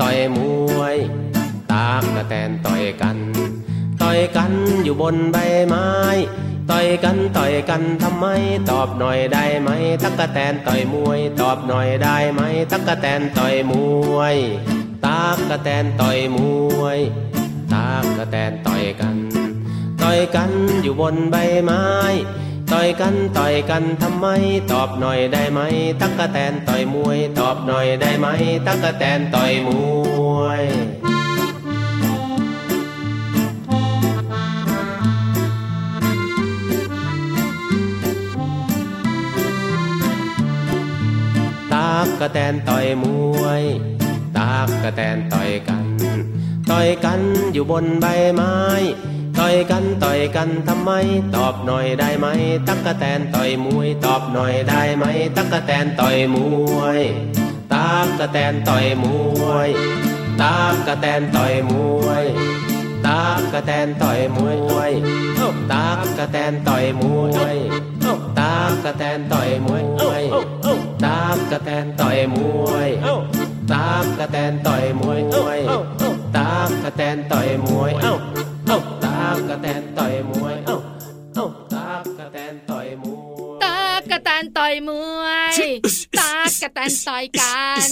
ต่อยมวย ตากกะแตนต่อยกัน ต่อยกันอยู่บนใบไม้ ต่อยกันต่อยกันทำไม ตอบหน่อยได้ไหม ตักกะแตนต่อยมวย ตอบหน่อยได้ไหม ตักกะแตนต่อยมวย ตากกะแตนต่อยมวย ตากกะแตนต่อยกัน ต่อยกันอยู่บนใบไม้ ต่อยกันต่อยกันทำไม ตอบหน่อยได้ไหม ตักกะแตนต่อยมวย ตอบหน่อยได้ไหม ตักกะแตนต่อยมวยตากกะแตนต่อยมวยตากกะแตนต่อยกัน ต่อยกันอยู่บนใบไม้ ต่อยกันต่อยกันทำไม ตอบหน่อยได้ไหม ตักกะแตนต่อยมวย ตอบหน่อยได้ไหม ตักกะแตนต่อยมวยตากกะแตนต่อยมวยตากกะแตนต่อยมวยตากกะแตนต่อยมวยตากกะแตนต่อยมวยตากกะแตนต่อยมวยตากกะแตนต่อยมวยตากกะแตนต่อยมวยตากกะแตนต่อยมวยเอ้า กกะแตนต่อยมวย อยมวยตากระแตนต่อยกัน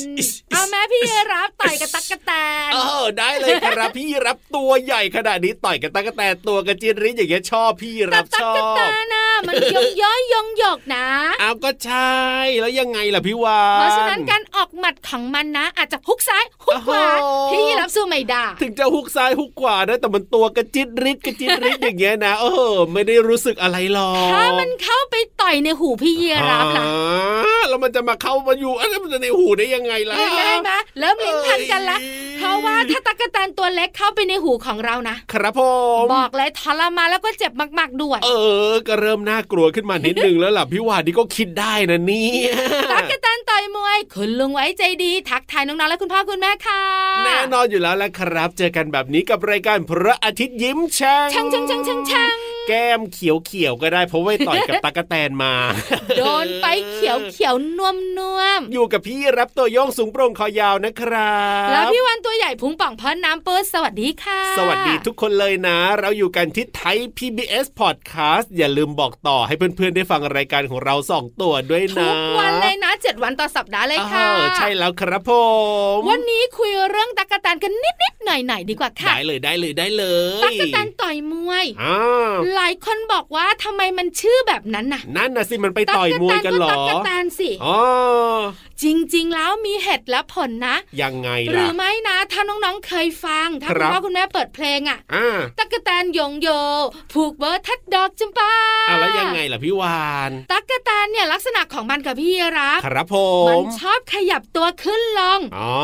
เอาแม่พี่รับต่อยกับตักกะแตนเออได้เลยครับพี่รับตัวใหญ่ขนาดนี้ต่อยกับตั๊กแตนตัวกระจินริอย่างเงี้ยชอบพี่แต่รับตัชกอกะแตบนน่ะมันยงย้อยยงหยกนะเอาก็ใช่แล้วยังไงล่ะพี่วานเพราะฉะนั้นการออกหมัดของมันนะ อาจจะฮุกซ้ายฮุกขวาโอ้โหพี่รับสู้ไม่ได้ถึงจะฮุกซ้ายฮุกขวานะแต่มันตัวกระจิตริดกระจิตริดอย่างเงี้ยนะเออไม่ได้รู้สึกอะไรหรอกถ้ามันเข้าไปต่อยในหูพี่ยีรับล่ะอ่าแล้วมันจะมาเข้ามาอยู่อะไรมันจะในหูได้ยังไงล่ะเห็นไหมเห็นไหมเริ่มลิ้นพันกันละเอ้ยเพราะว่าถ้าตักกะแตนตัวเล็กเข้าไปในหูของเรานะครับผมบอกเลยทรมานแล้วก็เจ็บมากๆด้วย เออ ก็เริ่มน่ากลัวขึ้นมานิดนึงแล้วล่ะพี่วานนี่ก็คิดได้นะเนี่ยตักกะแตนต่อยมวยคุณลุงไว้ใจดี ทักทายน้องๆและคุณพ่อคุณแม่ค่ะแน่นอนอยู่แล้วแหละครับ เจอกันแบบนี้กับรายการพระอาทิตย์ยิ้มช่างช่างช่างช่างช่างช่าง แก้มเขียวเขียวๆก็ได้เพราะว่าต่อยกับตากแตนมา โดนไปเขียวเขียวนวมนวมอยู่กับพี่รับตัวโยงสูงโปร่งคอยาวนะครับ แล้วพี่วันตัวใหญ่พุงป่องพอน้ำเปิดสวัสดีค่ะ สวัสดีทุกคนเลยนะ เราอยู่กันที่ไทย PBS Podcast อย่าลืมบอกต่อให้เพื่อนๆได้ฟังรายการของเราสองตัวด้วยนะ ทุกวันเลยนะเจ็ดวันต่อสัปดาห์เลยค่ะเออใช่แล้วครับผมวันนี้คุยเรื่องตักกะแตนกันนิดๆหน่อยๆดีกว่าค่ะได้เลยได้เลยได้เลยตักกะแตนต่อยมวยอ่าหลายคนบอกว่าทำไมมันชื่อแบบนั้นน่ะ นั่นนะสิมันไปต่อยมวยกันเหรอตักกะแตนสิอ๋อ จริง ๆ แล้วมีเหตุและผลนะ ยังไงหรืล่ะอไม่นะ ถ้าน้องๆเคยฟัง ถ้าคคุรัณบพ่อคุณแม่เปิดเพลงอะอ่าตักกะแตนโยงโย ผูกเบอร์ทัดดอกจำปาอะแล้วยังไงล่ะพี่วานตักกะแตนเนี่ยลักษณะของมันกับพี่รับครับผมันมชอบขยับตัวขึ้นลงอ๋อ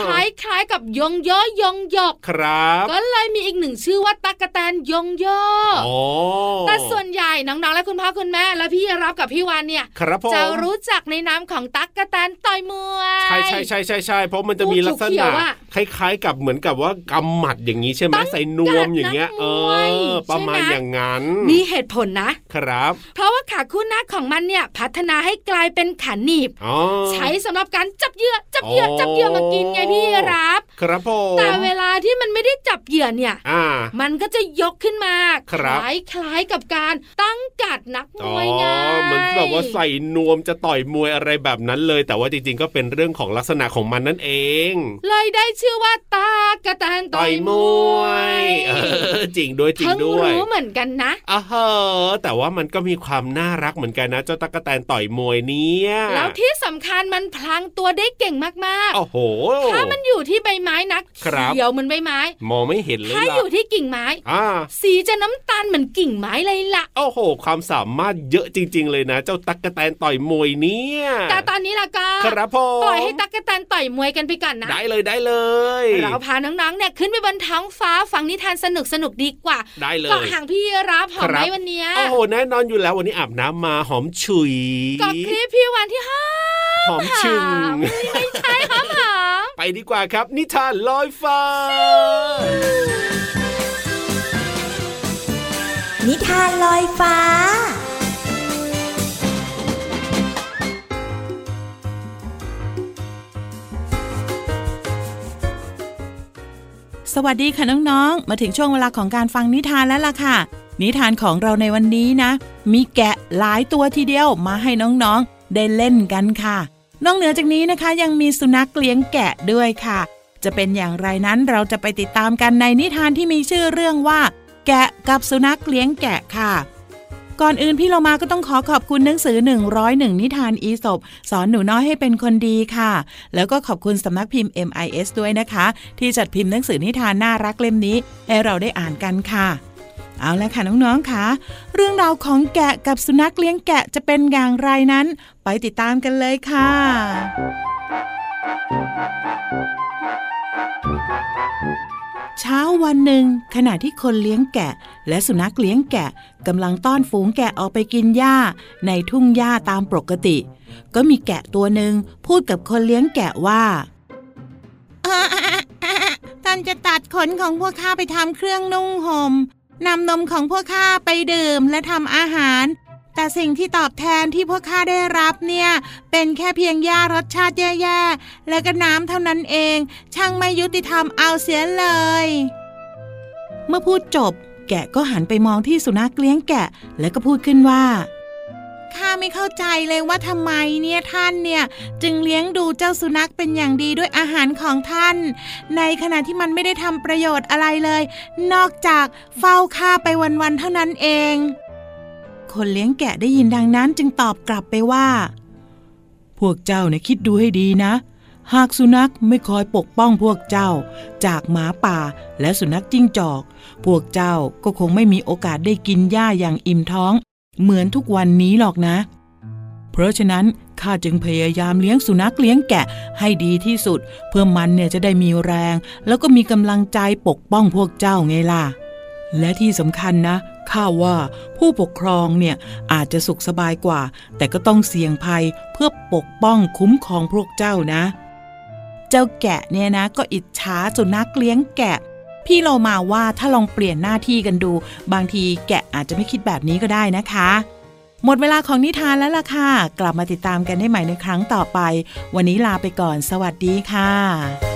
คล้ายๆกับยงโยยงหยกครับ ก็เลยมีอีกหนึ่งชื่อว่าตักกะแตนยงโยอ๋อแต่ส่วนใหญ่น้องๆและคุณพ่อคุณแม่ และพี่รับกับพี่วานเนี่ยครับผมจะรู้จักในนามของตักกะแตนต่อยมวยใช่ใช่ใช่ใช่ใช่เพราะมันจะมีลักษเขีณะยวๆอะคล้าย ๆ กับเหมือนกับว่ากำหมัดอย่างนี้ใช่ไหมตั้งใส่นวมอย่างเงี้ยกัดนักเอมวยอประมาณใช่ไหมอย่างนั้นมีเหตุผลนะครับ เพราะว่า ขาคู่หน้าของมันเนี่ยพัฒนาให้กลายเป็นขาหนีบอ๋อใช้สำหรับการจับเหยื่อจับเหยื่อออจับเหยื่อมากินไงพี่รับ ครับผมแต่เวลาที่มันไม่ได้จับเหยื่อเนี่ยอ่ามันก็จะยกขึ้นมาคครับล้ายคล้ายกับการตั้งกัดนักมอ๋อวยไงเหมือนแบบว่าใส่นวมจะต่อยมวยอะไรแบบนั้นเลย แต่ว่าจริงๆก็เป็นเรื่องของลักษณะของมันนั่นเอง เลยได้ชื่อว่าตากระแตนต่ต่ออยยมมววยยเออจริงด้วยจริงเพิ่งด้วยรู้เหมือนกันนะอ่าฮะแต่ว่ามันก็มีความน่ารักเหมือนกันนะ เจ้าตั๊กแตนต่อยมวยเนี่ยแล้วที่สำคัญมันพลางตัวได้เก่งมากโอ้โหๆถ้ามันอยู่ที่ใบไไม้นะครับเขียวเหมือนใบไม้ มองไม่เห็นเลยถ้าล่ะอยู่ที่กิ่งไม้อ่าสีจะน้ำตาลเหมือนกิ่งไม้เลยล่ะโอ้โห ความสามารถเยอะจริง ๆ เลยนะ เจ้าตั๊กกะแตนต่อยมวยเนี่ยแต่ตอนนี้ล่ะก็ครับผมปล่อยให้ตั๊กแตนต่อยมวยกันไปก่อนนะได้เลยได้เลยเราพาน้องๆเนี่ยขึ้นไปบนท้องฟ้าฟังนิทานสนุกสนุกๆดีกว่าได้เลเกาะยหางพี่รับหอมไหมครับวันเนี้ยโอ้โหแน่นอนอยู่แล้ววันนี้อาบน้ำมาหอมฉุยเกาะคลิปพี่วันที่ห้าหอมชึงไม่ใช่หอมหอมไปดีกว่าครับ นิทานลอยฟ้า นิทานลอยฟ้าสวัสดีค่ะน้อง ๆ มาถึงช่วงเวลาของการฟังนิทานแล้วล่ะค่ะ นิทานของเราในวันนี้นะ มีแกะหลายตัวทีเดียวมาให้น้องๆ ได้เล่นกันค่ะ นอกเหนือจากนี้นะคะ ยังมีสุนัขเลี้ยงแกะด้วยค่ะ จะเป็นอย่างไรนั้นเราจะไปติดตามกันในนิทานที่มีชื่อเรื่องว่า แกะกับสุนัขเลี้ยงแกะค่ะก่อนอื่นพี่เรามาก็ต้องขอขอบคุณหนังสือ 101 นิทานอีสบสอนหนูน้อยให้เป็นคนดีค่ะ แล้วก็ขอบคุณสำนักพิมพ์ MIS ด้วยนะคะ ที่จัดพิมพ์หนังสือนิทานน่ารักเล่มนี้ ให้เราได้อ่านกันค่ะ เอาละค่ะน้องๆค่ะเรื่องราวของแกะกับสุนัขเลี้ยงแกะจะเป็นอย่างไรนั้น ไปติดตามกันเลยค่ะเช้าวันหนึ่ง ขณะที่คนเลี้ยงแกะ และสุนัขเลี้ยงแกะกำลังต้อนฝูงแกะออกไปกินหญ้า ในทุ่งหญ้าตามปกติ ก็มีแกะตัวหนึ่งพูดกับคนเลี้ยงแกะว่าท่านจะตัดขนของพวกข้าไปทำเครื่องนุ่งหม่ม นำนมของพวกข้าไปดื่มและทำอาหาร แต่สิ่งที่ตอบแทนที่พวกข้าได้รับเนี่ย เป็นแค่เพียงหญ้ารสชาติแย่ๆ และก็น้ำเท่านั้นเอง ช่างไม่ยุติธรรมเอาเสียเลย เมื่อพูดจบ แกะก็หันไปมองที่สุนัขเลี้ยงแกะ แล้วก็พูดขึ้นว่า ข้าไม่เข้าใจเลยว่าทำไมเนี่ยท่านเนี่ย จึงเลี้ยงดูเจ้าสุนัขเป็นอย่างดีด้วยอาหารของท่าน ในขณะที่มันไม่ได้ทำประโยชน์อะไรเลย นอกจากเฝ้าข้าไปวันๆเท่านั้นเอง คนเลี้ยงแกะได้ยินดังนั้นจึงตอบกลับไปว่า พวกเจ้าเนี่ยคิดดูให้ดีนะ หากสุนัขไม่คอยปกป้องพวกเจ้า จากหมาป่าและสุนัขจิ้งจอก พวกเจ้าก็คงไม่มีโอกาสได้กินหญ้าอย่างอิ่มท้อง เหมือนทุกวันนี้หรอกนะ เพราะฉะนั้นข้าจึงพยายามเลี้ยงสุนัขเลี้ยงแกะให้ดีที่สุด เพื่อมันเนี่ยจะได้มีแรง แล้วก็มีกำลังใจปกป้องพวกเจ้าไงล่ะ และที่สำคัญนะข้าว่าผู้ปกครองเนี่ยอาจจะสุขสบายกว่า แต่ก็ต้องเสี่ยงภัยเพื่อปกป้องคุ้มครองพวกเจ้านะ เจ้าแกะเนี่ยนะก็อิจฉาสุนัขเลี้ยงแกะ พี่เรามาว่าถ้าลองเปลี่ยนหน้าที่กันดู บางทีแกะอาจจะไม่คิดแบบนี้ก็ได้นะคะ หมดเวลาของนิทานแล้วล่ะค่ะ กลับมาติดตามกันได้ใหม่ในครั้งต่อไป วันนี้ลาไปก่อน สวัสดีค่ะ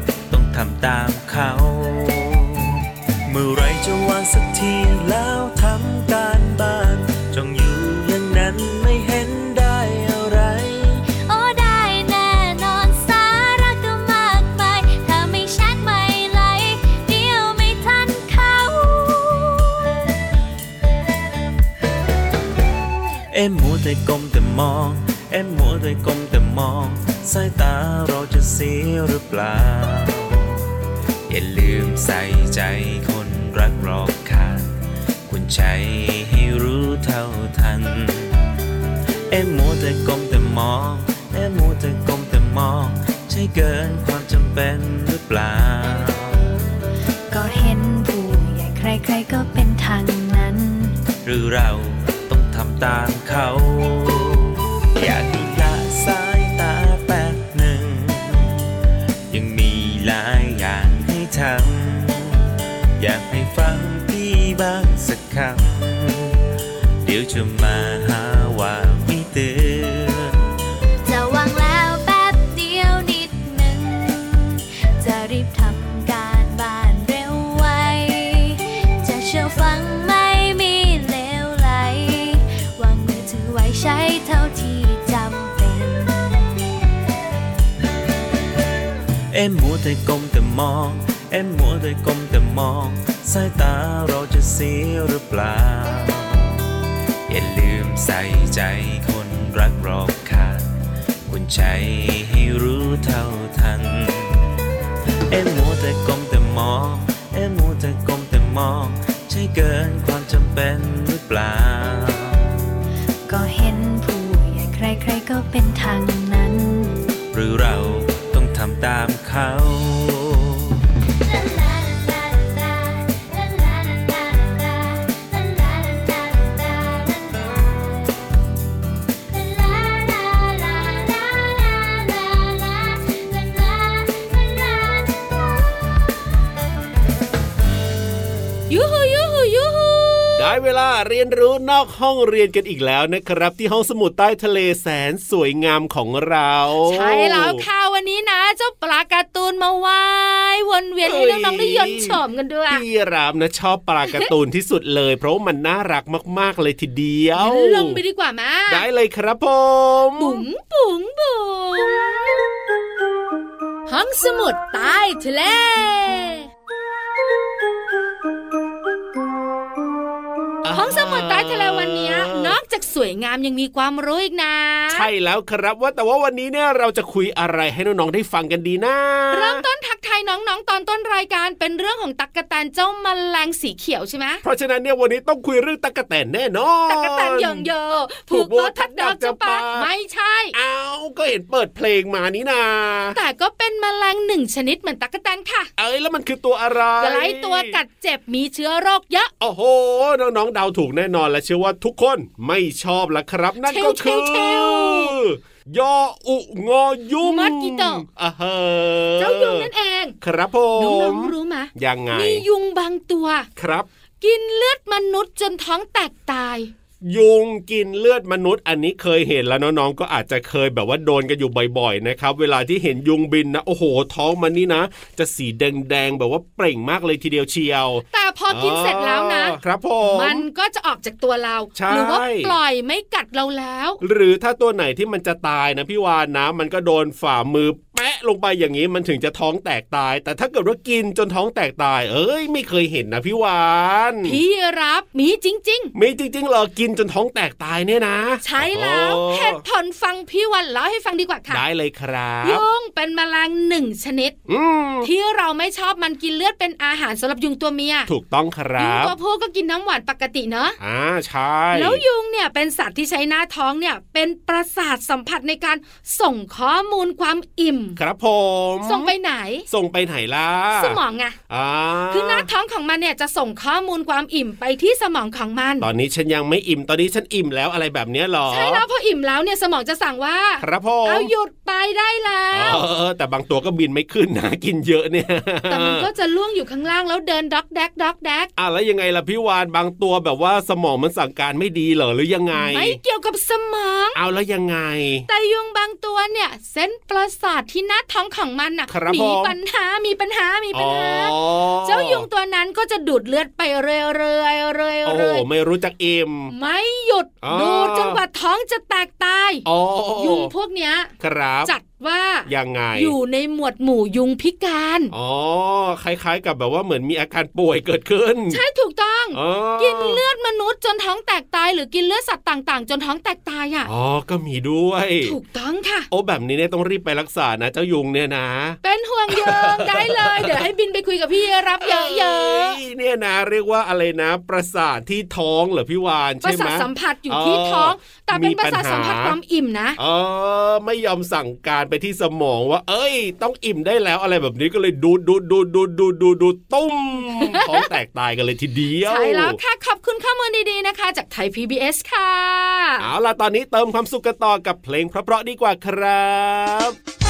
ง ทำตามเขา เมื่อไรจะวางสักทีแล้วทำการบ้านจงอยู่อย่างนั้นไม่เห็นได้อะไร โอ้ได้แน่นอนสาระก็มากมายถ้าไม่ชัดไม่ไหลเดี๋ยวไม่ทันเขา เอ็มมัวแต่ก้มแต่มอง เอ็มมัวแต่ก้มแต่มอง สายตาเราจะเสียหรือเปล่าอย่าลืม ใส่ใจคนรักรอบค่างคุณใจให้รู้เท่าทัน เอ็มมัวแต่ก้มแต่มองเอ็มมัวแต่ก้มแต่มองใใช่เกินความจำเป็นหรือเปล่า ก็เห็นผู้ใหญ่ใครๆก็เป็นทางนั้น หรือเราต้องทำตามเขา อ็มมัวแต่ก้มแต่มอง เอ็มมัวแต่ก้มแต่มอง สายตาเราจะเสียหรือเปล่า อย่าลืมใส่ใจคนรักรอบค่างควรใจให้รู้เท่าทัน เอ็มมัวแต่ก้ม อกห้องเรียนกันอีกแล้วนะครับ ที่ห้องสมุดใต้ทะเลแสนสวยงามของเรา ใช่แล้วค่ะวันนี้นะ เจ้าปลาการ์ตูนมาว่ายวนเวียนให้น้องๆได้ยนต์โฉมกันด้วยพี่รามนะชอบปลาการ์ตูนที่สุดเลย เพราะว่ามันน่ารักมากๆเลยทีเดียวลงไปดีกว่ามาได้เลยครับผมบุ๋งบุ๋งบุ๋งห้องสมุดใต้ทะเล สวยงามยังมีความรู้อีกนะ ใช่แล้วครับว่าแต่ว่าวันนี้เนี่ยเราจะคุยอะไรให้น้องๆได้ฟังกันดีนะ เริ่มต้นทัก ทายน้องๆ ตอนต้นรายการเป็นเรื่องของตักกะแตนเจ้าแมลงสีเขียวใช่ไหมเพราะฉะนั้นเนี่ยวันนี้ต้องคุยเรื่องตะกะแตนแน่นอนตักกะแตนยองโยผูกโบทัดดอกจะปาไม่ใช่อ้าวก็เห็นเปิดเพลงมานี่นา แต่ก็เป็นแมลงหนึ่งชนิดเหมือนตักกะแตนค่ะ เอ้ยแล้วมันคือตัวอะไรไล่ตัวกัดเจ็บมีเชื้อโรคเยอะ โอ้โห น้องๆเดาถูกแน่นอนและเชื่อว่าทุกคนไม่ชอบละครับ นั่นก็เทคือวเทว ยออุงอยุงมัดกิโตะอ่าเฮเจ้ายุงนั่นเอง ครับผน้องมๆรู้ไหมยังไงมียุงบางตัว ครับ กินเลือดมนุษย์จนท้องแตกตาย ยุงกินเลือดมนุษย์ อันนี้เคยเห็นแล้วน้องๆก็อาจจะเคยแบบว่าโดนกันอยู่บ่อยๆนะครับ เวลาที่เห็นยุงบินนะโอ้โห ท้องมันนี่นะ จะสีแดงๆแบบว่าเปล่งมากเลยทีเดียวเชียว แต่พอกินเสร็จแล้วนะครับผมมันก็จะออกจากตัวเราใช่หรืว่าปล่อยไม่กัดเราแล้ว หรือถ้าตัวไหนที่มันจะตายนะพี่วานนะ มันก็โดนฝ่ามือแปะลงไปอย่างนี้มันถึงจะท้องแตกตาย แต่ถ้าเกิดว่ากินจนท้องแตกตาย เอ้ย ไม่เคยเห็นนะพี่วานพี่รับมีจริงมีจริงๆเหรอกินจนท้องแตกตายเนี่ยนะๆใช่แล้วโอ้เหตุผลฟังพี่วันเล่าให้ฟังดีกว่าค่ะได้เลยครับยุงเป็นแมลงหนึ่งชนิดอืมที่เราไม่ชอบมันกินเลือดเป็นอาหารสำหรับยุงตัวเมียถูกต้องครัยุงบตัวผู้ก็กินน้ำหวานปกติเนอะอ่าใช่แล้วยุงเนี่ยเป็นสัตว์ที่ใช้หน้าท้องเนี่ยเป็นประสาทสัมผัสในการส่งข้อมูลความอิ่มครับผม ส่งไปไหน ส่งไปไหนล่ะ สมองไงอ่าคือหน้าท้องของมันเนี่ยจะส่งข้อมูลความอิ่มไปที่สมองของมัน ตอนนี้ฉันยังไม่อิ่ม ตอนนี้ฉันอิ่มแล้วอะไรแบบเนี้ยเหรอ ใช่แล้วพออิ่มแล้วเนี่ยสมองจะสั่งว่า ครับผมเอาหยุดไปได้แล้วเออแต่บางตัวก็บินไม่ขึ้นนะกินเยอะเนี่ย แต่มันก็จะล่วงอยู่ข้างล่างแล้วเดินด็อกแดกด็อกแดกอะแล้วยังไงล่ะพี่วานบางตัวแบบว่าสมองมันสั่งการไม่ดีเหรอหรือยังไง ไม่เกี่ยวกับสมอง เอาแล้วยังไง แต่ยุงบางตัวเนี่ย เส้นประสาทที่หน้าท้องของมันน่ะครับมีผมปัญหามีปัญหามีปัญหาอ๋อเจ้ายุงตัวนั้นก็จะดูดเลือดไปเรื่อยๆเรื่อยๆเรื่อยโอ้โหไม่รู้จักอิ่มๆไม่หยุดอ๋อดูดจนกว่าท้องจะแตกตายอ๋อยุงพวกเนี้ยครับจัด ว่ายังไงอยู่ในหมวดหมู่ยุงพิการอ๋อคล้าย ๆ กับแบบว่าเหมือนมีอาการป่วยเกิดขึ้น ใช่ถูกต้องอ๋อกินเลือดมนุษย์จนท้องแตกตาย หรือกินเลือดสัตว์ต่างๆ จนท้องแตกตายอะอ๋อก็มีด้วย ถูกต้องค่ะ โอ้แบบนี้เนี่ยต้องรีบไปรักษานะ เจ้ายุงเนี่ยนะ เป็นห่วงเยิงได้เลย เดี๋ยวให้บินไปคุยกับพี่รับเยอะยเนี่ยนะเรียกว่าอะไรนะ ประสาทที่ท้องเหรอพี่วานๆประใช่ไหมสาทสัมผัสอยู่ที่ท้อง แต่เป็นมีปปัญหาระสาทสัมผัสความอิ่มนะเออไม่ยอมสั่งการไปที่สมองว่า เอ้ย ต้องอิ่มได้แล้วอะไรแบบนี้ก็เลยดูดดูดดูดดูดดูดดูดดูดตุ้มท้องแตกตายกันเลยทีเดียว ใช่แล้วค่ะ ขอบคุณข้อมูลดีๆนะคะ จากไทย PBS ค่ะ เอาล่ะ ตอนนี้เติมความสุขกันต่อกับเพลงเพราะๆดีกว่าครับ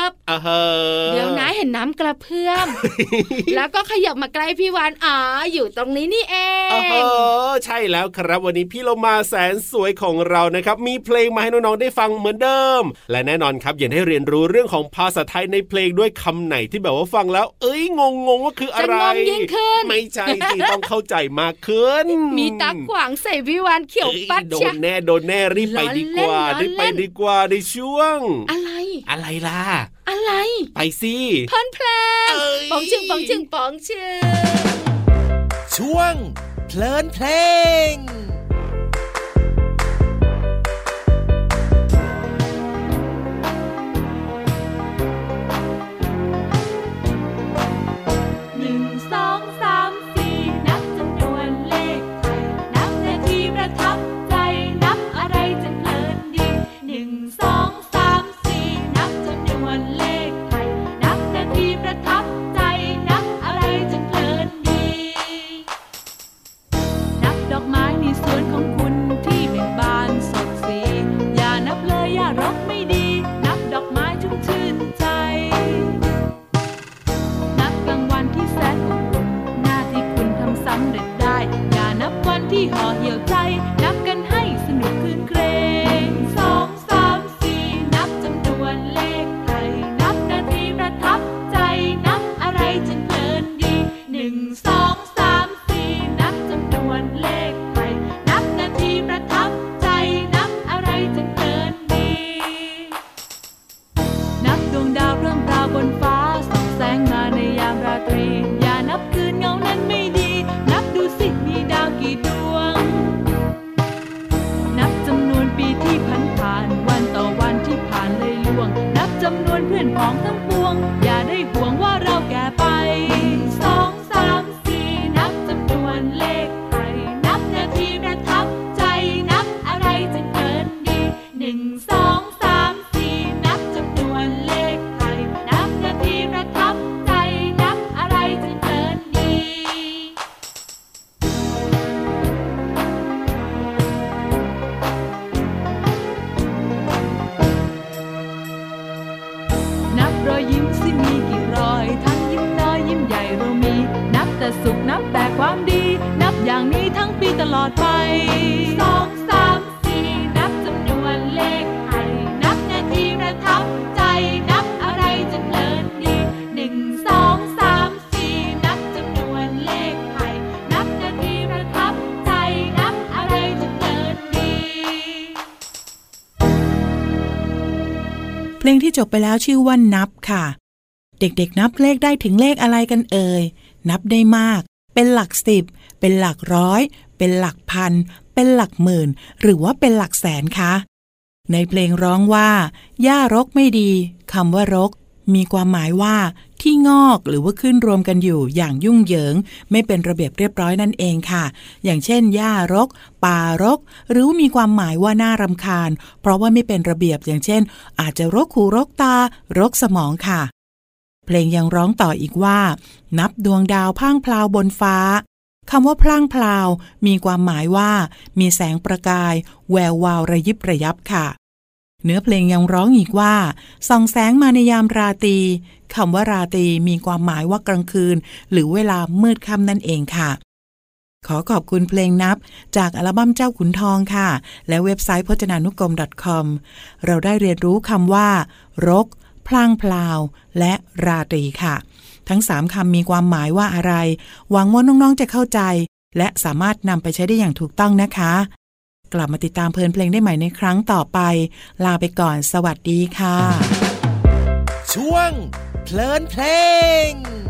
ยับขยับอ่าฮะเดี๋ยวนะเห็ นน้ำกระเพื่อม แล้วก็ขยับมาใกล้พี่วานอ๋ออยู่ตรงนี้นี่เออ่างฮะใช่แล้วครับวันนี้พี่เรามาแสนสวยของเรานะครับ มีเพลงมาให้น้องๆได้ฟังเหมือนเดิม และแน่นอนครับอย่าได้เรียนรู้เรื่องของภาษาไทยในเพลงด้วยคำไหนที่แบบว่าฟังแล้ว เอ้ยงงงๆว่าคืออะไรจะงงยิ่งขึ้นไม่ใช่สิต้องเข้าใจมากขึ้น มีตาขวางใส่พี่วานเขียวเอ้ยปัดโดเชียนแน่โดนแน่รีบไปดีกว่าล้อเล่นรีบไปล้อเล่นดีกว่าในช่วง อะไร อะไรล่ะ อะไร ไปสิเพลินเพลงเอ้ยปองชึงปองชึงปองชึงช่วงเพลินเพลง ดวงดาวเรื่องราวบนฟ้า แต่สุขนับแต่ความดี นับอย่างนี้ทั้งปีตลอดไปสองสามสี่นับจำนวนเลขไทยนับนาทีประทับใจนับอะไรจะเพลินดีหนึ่งสองสามสี่นับจำนวนเลขไทยนับนาทีประทับใจนับอะไรจะเพลินดี เพลงที่จบไปแล้วชื่อว่านับค่ะ เด็กๆนับเลขได้ถึงเลขอะไรกันเอ่ย นับได้มาก เป็นหลักสิบ เป็นหลักร้อย เป็นหลักพัน เป็นหลักหมื่น หรือว่าเป็นหลักแสนคะ ในเพลงร้องว่า หญ้ารกไม่ดีคำว่ารก มีความหมายว่า ที่งอกหรือว่าขึ้นรวมกันอยู่อย่างยุ่งเหยิง ไม่เป็นระเบียบเรียบร้อยนั่นเองค่ะ อย่างเช่นหญ้ารก ป่ารก หรือมีความหมายว่าน่ารำคาญ เพราะว่าไม่เป็นระเบียบอย่างเช่น อาจจะรกหูรกตา รกสมองค่ะ เพลงยังร้องต่ออีกว่า นับดวงดาวพร่างพลาวบนฟ้าคำว่าพล่างพลาวมีความหมายว่า มีแสงประกาย แวววาวระยิบระยับค่ะ เนื้อเพลงยังร้องอีกว่าส่องแสงมาในยามราตรีคำว่าราตรีมีความหมายว่ากลางคืน หรือเวลามืดค่ำนั่นเองค่ะ ขอขอบคุณเพลงนับ จากอัลบั้มเจ้าขุนทองค่ะ และเว็บไซต์พจนานุกรม .com เราได้เรียนรู้คำว่า รก พลางพลาว และราตรีค่ะ ทั้งสามคำมีความหมายว่าอะไร หวังว่าน้องๆจะเข้าใจ และสามารถนำไปใช้ได้อย่างถูกต้องนะคะ กลับมาติดตามเพลินเพลงได้ใหม่ในครั้งต่อไป ลาไปก่อนสวัสดีค่ะ ช่วงเพลินเพลง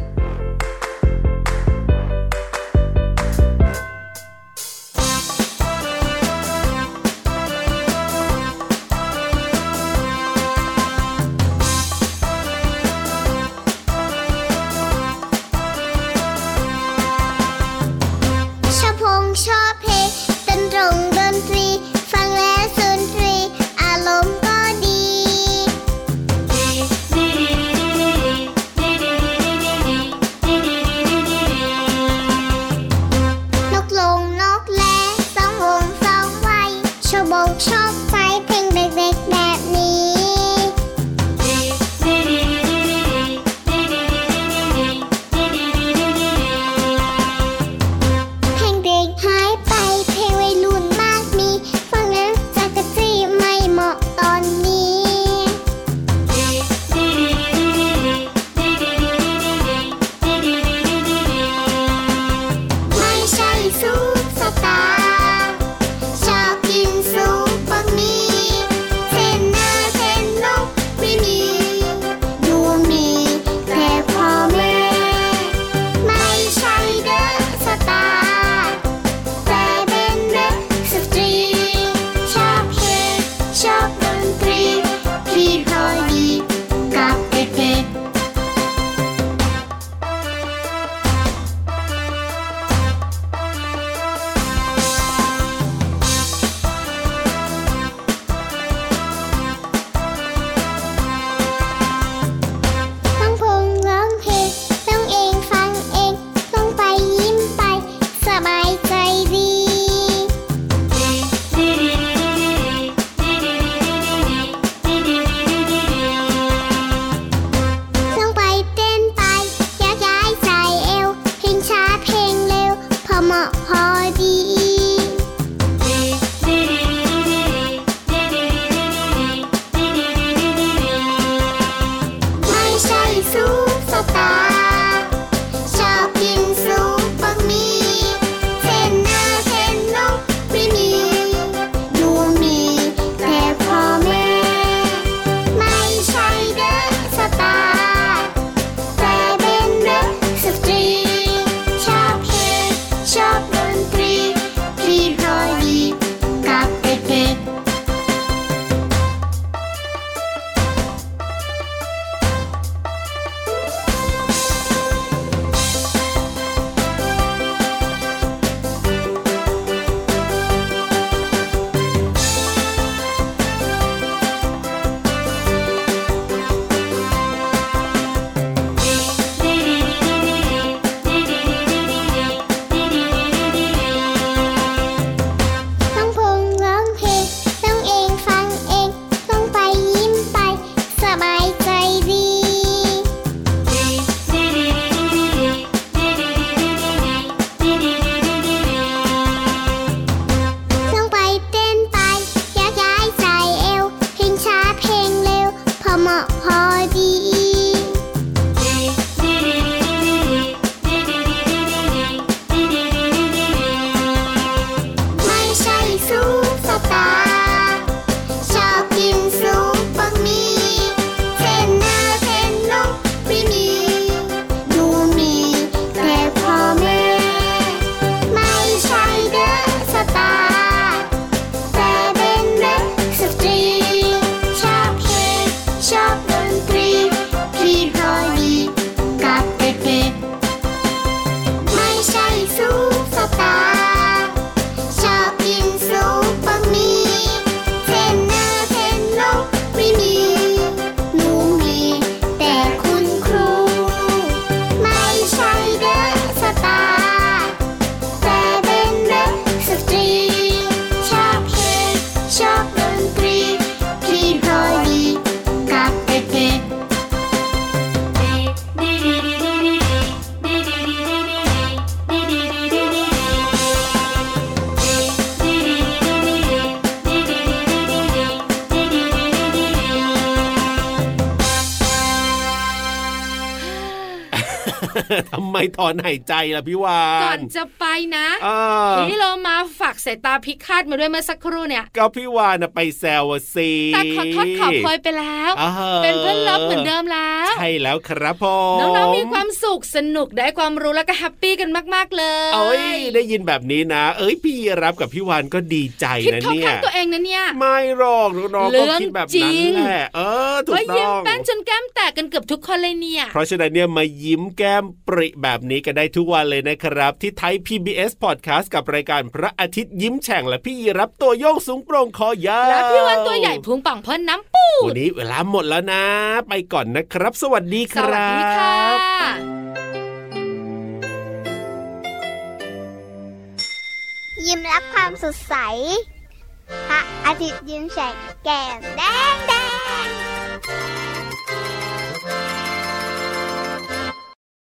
ไมถอนหายใจล่ะพี่วานก่อนจะไปนะอ่าพี่เรามาฝากสายตาพิฆาตมาด้วยเมื่อสักครู่เนี่ย ก็พี่วานน่ะไปแซวอะสิแต่ขอโทษขอโพยไปแล้วอ่าเป็นเพื่อนเลิฟเหมือนเดิมแล้ว ใช่แล้วครับผมน้องๆมีความสุขสนุกได้ความรู้แล้วก็แฮปปี้กันมาก ๆเลยเอ้ยได้ยินแบบนี้นะ เอ้ยพี่รับกับพี่วานก็ดีใจคิดนะเข้าเนี่ยข้างตัวเองนะเนี่ย ไม่หรอกน้องๆเรื่ก็องคิดแบบจรินั้นงแหละเออถูกว่าต้ยิ้มองแป้นจนแก้มแตกกันเกือบทุกคนเลยเนี่ย เพราะฉะนั้นเนี่ยมายิ้มแก้มปริแบบนี้กันได้ทุกวันเลยนะครับ ที่ไทย PBS Podcast กับรายการพระอาทิตย์ยิ้มแฉ่งและพี่ยีรับตัวโยงสูงโปร่งคอยาวแล้วพี่วันตัวใหญ่พุงป่องพ่นน้ำปูวันนี้เวลาหมดแล้วนะ ไปก่อนนะครับ สวัสดีคสรับวัสดีค่ะยิ้มรับความสดใส พระอาทิตย์ยิ้มแฉกแก้มแดงแดง